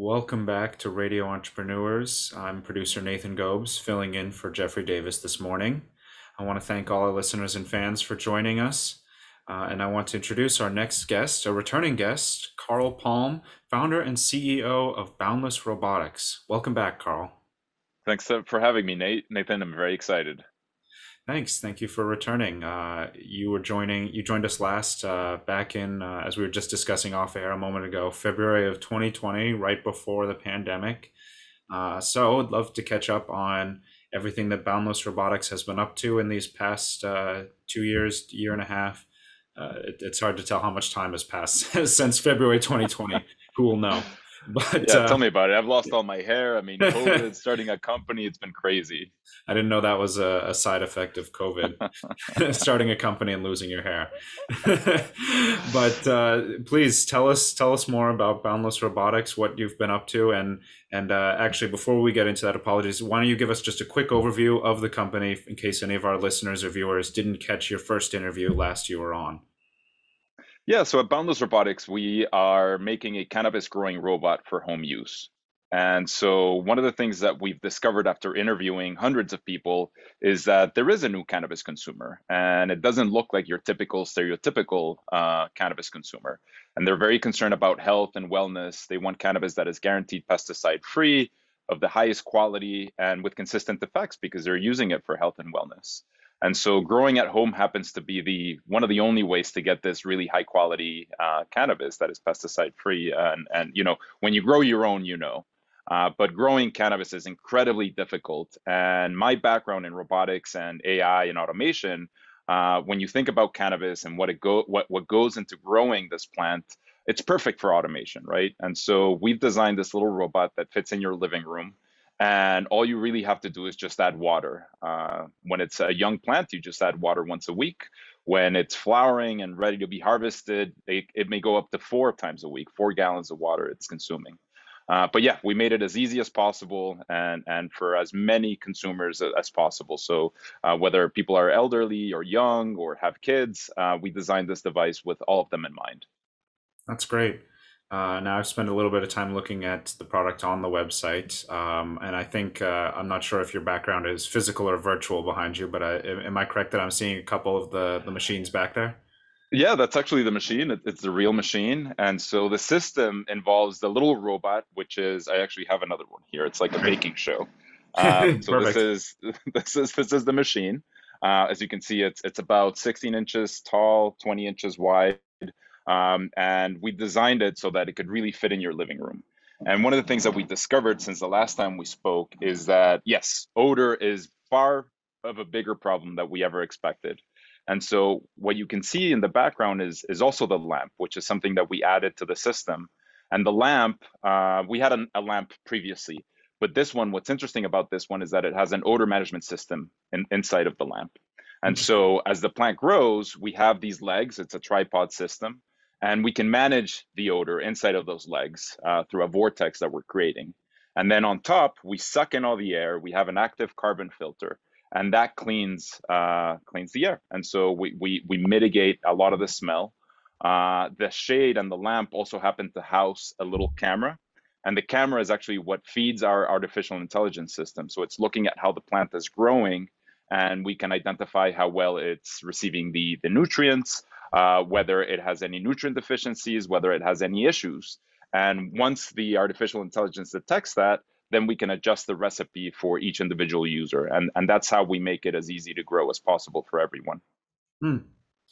Welcome back to Radio Entrepreneurs. I'm producer Nathan Gobes, filling in for Jeffrey Davis this morning. I want to thank all our listeners and fans for joining us. Uh, and I want to introduce our next guest, a returning guest, Carl Palm, founder and CEO of Boundless Robotics. Welcome back, Carl. Thanks for having me, Nate. Nathan, I'm very excited. Thanks. Thank you for returning. Uh, you were joining. You joined us last uh, back in uh, as we were just discussing off air a moment ago, February of 2020, right before the pandemic. Uh, so, I'd love to catch up on everything that Boundless Robotics has been up to in these past uh, two years, year and a half. Uh, it, it's hard to tell how much time has passed since February 2020. Who will know? But yeah, uh, tell me about it. I've lost all my hair. I mean, COVID, starting a company, it's been crazy. I didn't know that was a, a side effect of COVID, starting a company and losing your hair. but uh, please tell us tell us more about Boundless Robotics, what you've been up to, and and uh, actually, before we get into that, apologies. Why don't you give us just a quick overview of the company in case any of our listeners or viewers didn't catch your first interview last you were on? Yeah, so at Boundless Robotics, we are making a cannabis growing robot for home use. And so, one of the things that we've discovered after interviewing hundreds of people is that there is a new cannabis consumer, and it doesn't look like your typical, stereotypical uh, cannabis consumer. And they're very concerned about health and wellness. They want cannabis that is guaranteed pesticide free, of the highest quality, and with consistent effects because they're using it for health and wellness. And so growing at home happens to be the one of the only ways to get this really high quality uh, cannabis that is pesticide free. And, and, you know, when you grow your own, you know. Uh, but growing cannabis is incredibly difficult. And my background in robotics and AI and automation, uh, when you think about cannabis and what it go what, what goes into growing this plant, it's perfect for automation, right? And so we've designed this little robot that fits in your living room and all you really have to do is just add water. Uh, when it's a young plant, you just add water once a week. When it's flowering and ready to be harvested, it, it may go up to four times a week, four gallons of water it's consuming. Uh, but yeah, we made it as easy as possible and, and for as many consumers as possible. So uh, whether people are elderly or young or have kids, uh, we designed this device with all of them in mind. That's great. Uh, now I've spent a little bit of time looking at the product on the website, um, and I think uh, I'm not sure if your background is physical or virtual behind you, but I, am I correct that I'm seeing a couple of the the machines back there? Yeah, that's actually the machine. It's the real machine, and so the system involves the little robot, which is I actually have another one here. It's like a baking show. Um, so this is this is this is the machine. Uh, as you can see, it's it's about 16 inches tall, 20 inches wide. Um, and we designed it so that it could really fit in your living room. And one of the things that we discovered since the last time we spoke is that, yes, odor is far of a bigger problem that we ever expected. And so what you can see in the background is, is also the lamp, which is something that we added to the system. And the lamp, uh, we had an, a lamp previously, but this one, what's interesting about this one is that it has an odor management system in, inside of the lamp. And so as the plant grows, we have these legs, it's a tripod system, and we can manage the odor inside of those legs uh, through a vortex that we're creating. And then on top, we suck in all the air. We have an active carbon filter, and that cleans uh, cleans the air. And so we, we, we mitigate a lot of the smell. Uh, the shade and the lamp also happen to house a little camera. And the camera is actually what feeds our artificial intelligence system. So it's looking at how the plant is growing, and we can identify how well it's receiving the, the nutrients, uh, whether it has any nutrient deficiencies, whether it has any issues. And once the artificial intelligence detects that, then we can adjust the recipe for each individual user. And, and that's how we make it as easy to grow as possible for everyone. Hmm.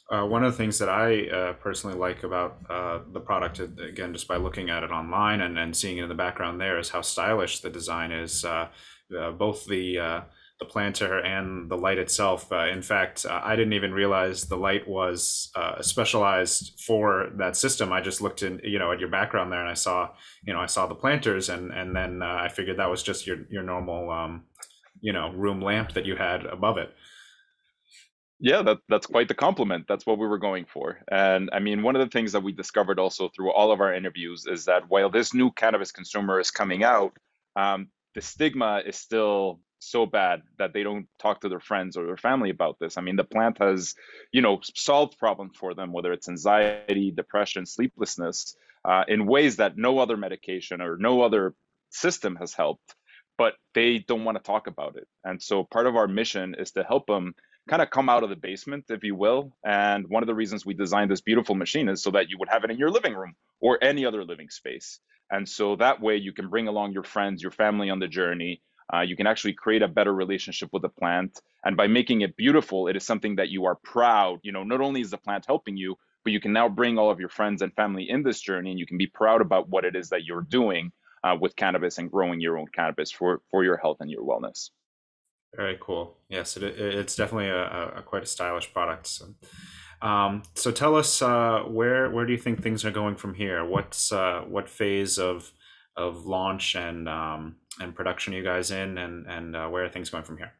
Uh, one of the things that I uh, personally like about uh, the product, again, just by looking at it online and, and seeing it in the background there, is how stylish the design is. Uh, uh, both the uh, the planter and the light itself. Uh, in fact, uh, I didn't even realize the light was uh, specialized for that system. I just looked in, you know, at your background there, and I saw, you know, I saw the planters, and and then uh, I figured that was just your your normal, um, you know, room lamp that you had above it. Yeah, that that's quite the compliment. That's what we were going for. And I mean, one of the things that we discovered also through all of our interviews is that while this new cannabis consumer is coming out, um, the stigma is still so bad that they don't talk to their friends or their family about this. I mean, the plant has, you know, solved problems for them, whether it's anxiety, depression, sleeplessness. uh, in ways that no other medication or no other system has helped, but they don't want to talk about it. And so part of our mission is to help them kind of come out of the basement, if you will. And one of the reasons we designed this beautiful machine is so that you would have it in your living room or any other living space. And so that way you can bring along your friends, your family on the journey. Uh, you can actually create a better relationship with the plant. And by making it beautiful, it is something that you are proud. You know, not only is the plant helping you, but you can now bring all of your friends and family in this journey and you can be proud about what it is that you're doing uh, with cannabis and growing your own cannabis for, for your health and your wellness. Very cool. Yes, it, it's definitely a, a, quite a stylish product. So, um, so tell us uh, where where do you think things are going from here? What's uh, what phase of of launch and um, and production you guys in, and and uh, where are things going from here?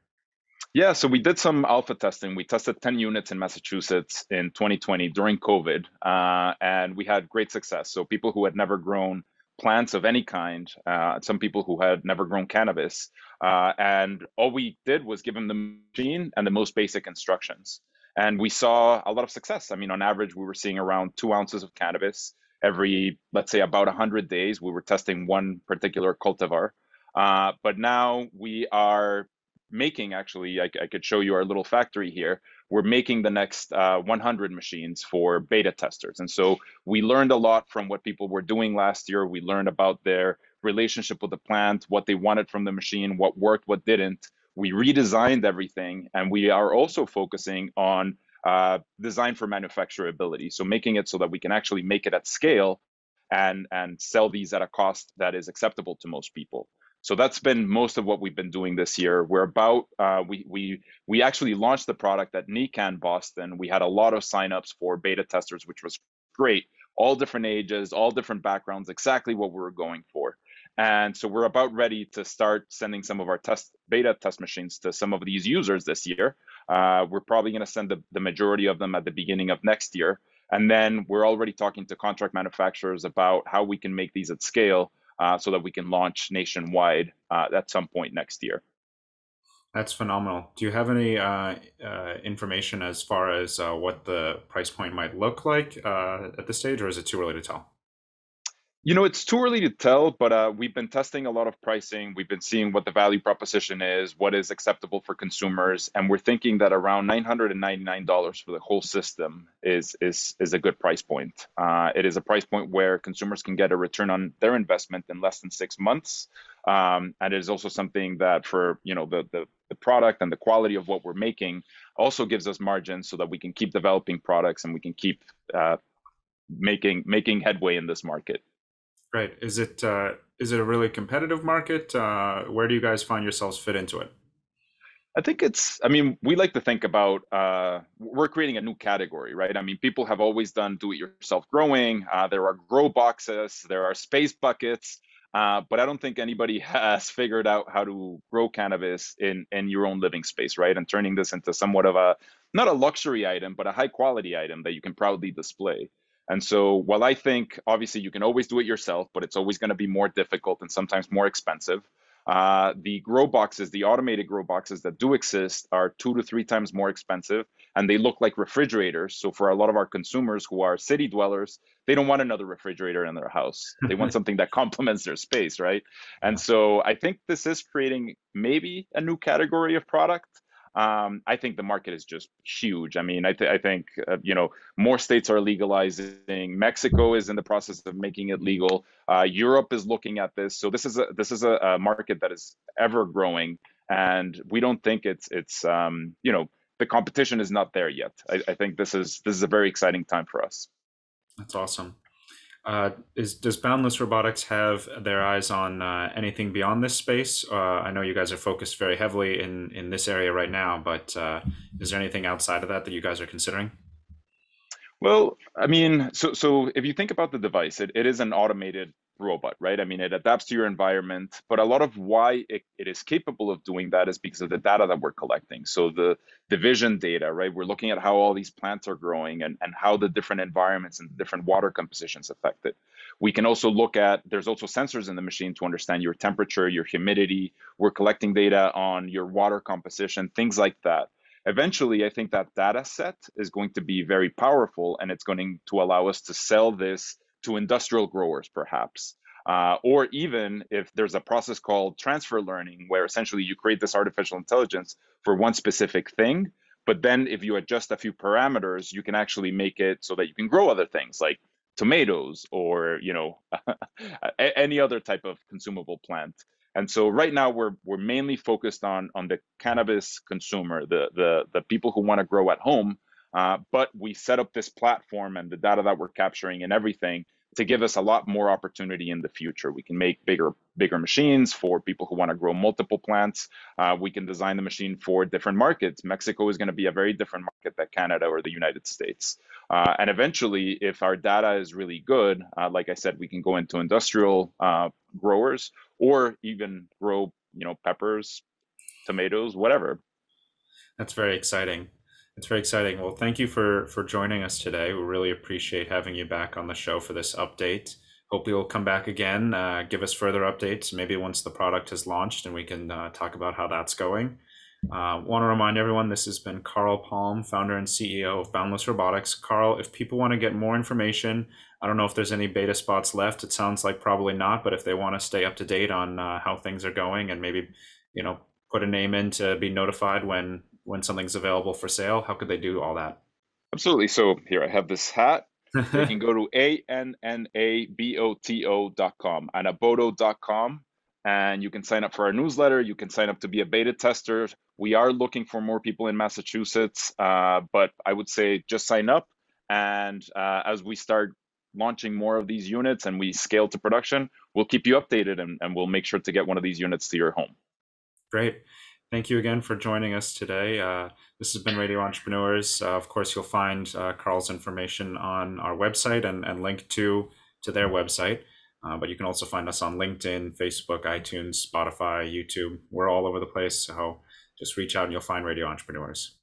Yeah, so we did some alpha testing. We tested 10 units in Massachusetts in 2020 during COVID, uh, and we had great success. So people who had never grown plants of any kind, uh, some people who had never grown cannabis, uh, and all we did was give them the machine and the most basic instructions. And we saw a lot of success. I mean, on average, we were seeing around two ounces of cannabis every, let's say, about 100 days. We were testing one particular cultivar. Uh, but now we are making actually I, I, could show you our little factory here. We're making the next uh, 100 machines for beta testers. And so we learned a lot from what people were doing last year. We learned about their relationship with the plant what they wanted from the machine what worked what didn't. We redesigned everything and we are also focusing on uh, design for manufacturability. So making it so that we can actually make it at scale and and sell these at a cost that is acceptable to most people so that's been most of what we've been doing this year. We're about uh, we we we actually launched the product at NECANN Boston. We had a lot of signups for beta testers, which was great. All different ages, all different backgrounds, exactly what we were going for. And so we're about ready to start sending some of our test beta test machines to some of these users this year. Uh, we're probably going to send the, the majority of them at the beginning of next year. And then we're already talking to contract manufacturers about how we can make these at scale uh, so that we can launch nationwide uh, at some point next year. That's phenomenal. Do you have any uh, uh information as far as what the price point might look like at this stage, or is it too early to tell? You know, it's too early to tell, but uh, we've been testing a lot of pricing. We've been seeing what the value proposition is, what is acceptable for consumers, and we're thinking that around nine hundred and ninety nine dollars for the whole system is is is a good price point. Uh, it is a price point where consumers can get a return on their investment in less than six months, um, and it is also something that for you know the, the the product and the quality of what we're making also gives us margins so that we can keep developing products and we can keep uh, making making headway in this market. Right. Is it uh, is it a really competitive market? Uh, where do you guys find yourselves fit into it? I think it's, I mean, we like to think about uh, we're creating a new category, right? I mean, people have always done do it yourself growing. Uh, there are grow boxes, there are space buckets, uh, but I don't think anybody has figured out how to grow cannabis in, in your own living space, right? And turning this into somewhat of a, not a luxury item, but a high quality item that you can proudly display. And so while I think obviously you can always do it yourself, but it's always going to be more difficult and sometimes more expensive. Uh, the grow boxes, the automated grow boxes that do exist, are two to three times more expensive, and they look like refrigerators. So for a lot of our consumers who are city dwellers, they don't want another refrigerator in their house. They want something that complements their space, right? And so I think this is creating maybe a new category of product. Um, I think the market is just huge. I mean, I, th- I think uh, you know more states are legalizing. Mexico is in the process of making it legal. Uh, Europe is looking at this. So this is a this is a, a market that is ever growing, and we don't think it's it's um, you know the competition is not there yet. I, I think this is this is a very exciting time for us. That's awesome. Uh, is does Boundless Robotics have their eyes on uh, anything beyond this space? Uh, I know you guys are focused very heavily in in this area right now, but uh, is there anything outside of that that you guys are considering? Well, I mean, so so if you think about the device, it, it is an automated robot, right? I mean, it adapts to your environment, but a lot of why it, it is capable of doing that is because of the data that we're collecting. So the division data, right? We're looking at how all these plants are growing and, and how the different environments and different water compositions affect it. We can also look at, there's also sensors in the machine to understand your temperature, your humidity. We're collecting data on your water composition, things like that eventually i think that data set is going to be very powerful and it's going to allow us to sell this to industrial growers, perhaps. Uh, or even if there's a process called transfer learning, where essentially you create this artificial intelligence for one specific thing, but then if you adjust a few parameters, you can actually make it so that you can grow other things like tomatoes or you know any other type of consumable plant. And so right now we're we're mainly focused on on the cannabis consumer, the the the people who want to grow at home. Uh, but we set up this platform and the data that we're capturing and everything to give us a lot more opportunity in the future. We can make bigger bigger machines for people who want to grow multiple plants. Uh, we can design the machine for different markets. Mexico is going to be a very different market than Canada or the United States. Uh, and eventually, if our data is really good, uh, like I said, we can go into industrial uh, growers or even grow, you know, peppers, tomatoes, whatever. That's very exciting. It's very exciting. Well, thank you for for joining us today. We really appreciate having you back on the show for this update. Hope you'll come back again, uh, give us further updates, maybe once the product has launched, and we can uh, talk about how that's going. Uh, Want to remind everyone this has been Carl Palm, founder and CEO of Boundless Robotics. Carl, if people want to get more information, I don't know if there's any beta spots left. It sounds like probably not, but if they want to stay up to date on uh, how things are going and maybe, you know, put a name in to be notified when when something's available for sale? How could they do all that? Absolutely. So here I have this hat. you can go to a-n-n-a-b-o-t-o.com, anaboto.com, and you can sign up for our newsletter. You can sign up to be a beta tester. We are looking for more people in Massachusetts, uh, but I would say just sign up. And uh, as we start launching more of these units and we scale to production, we'll keep you updated and, and we'll make sure to get one of these units to your home. Great. Thank you again for joining us today. Uh, this has been Radio Entrepreneurs. Uh, of course, you'll find uh, Carl's information on our website and, and link to, to their website. Uh, but you can also find us on LinkedIn, Facebook, iTunes, Spotify, YouTube. We're all over the place. So just reach out and you'll find Radio Entrepreneurs.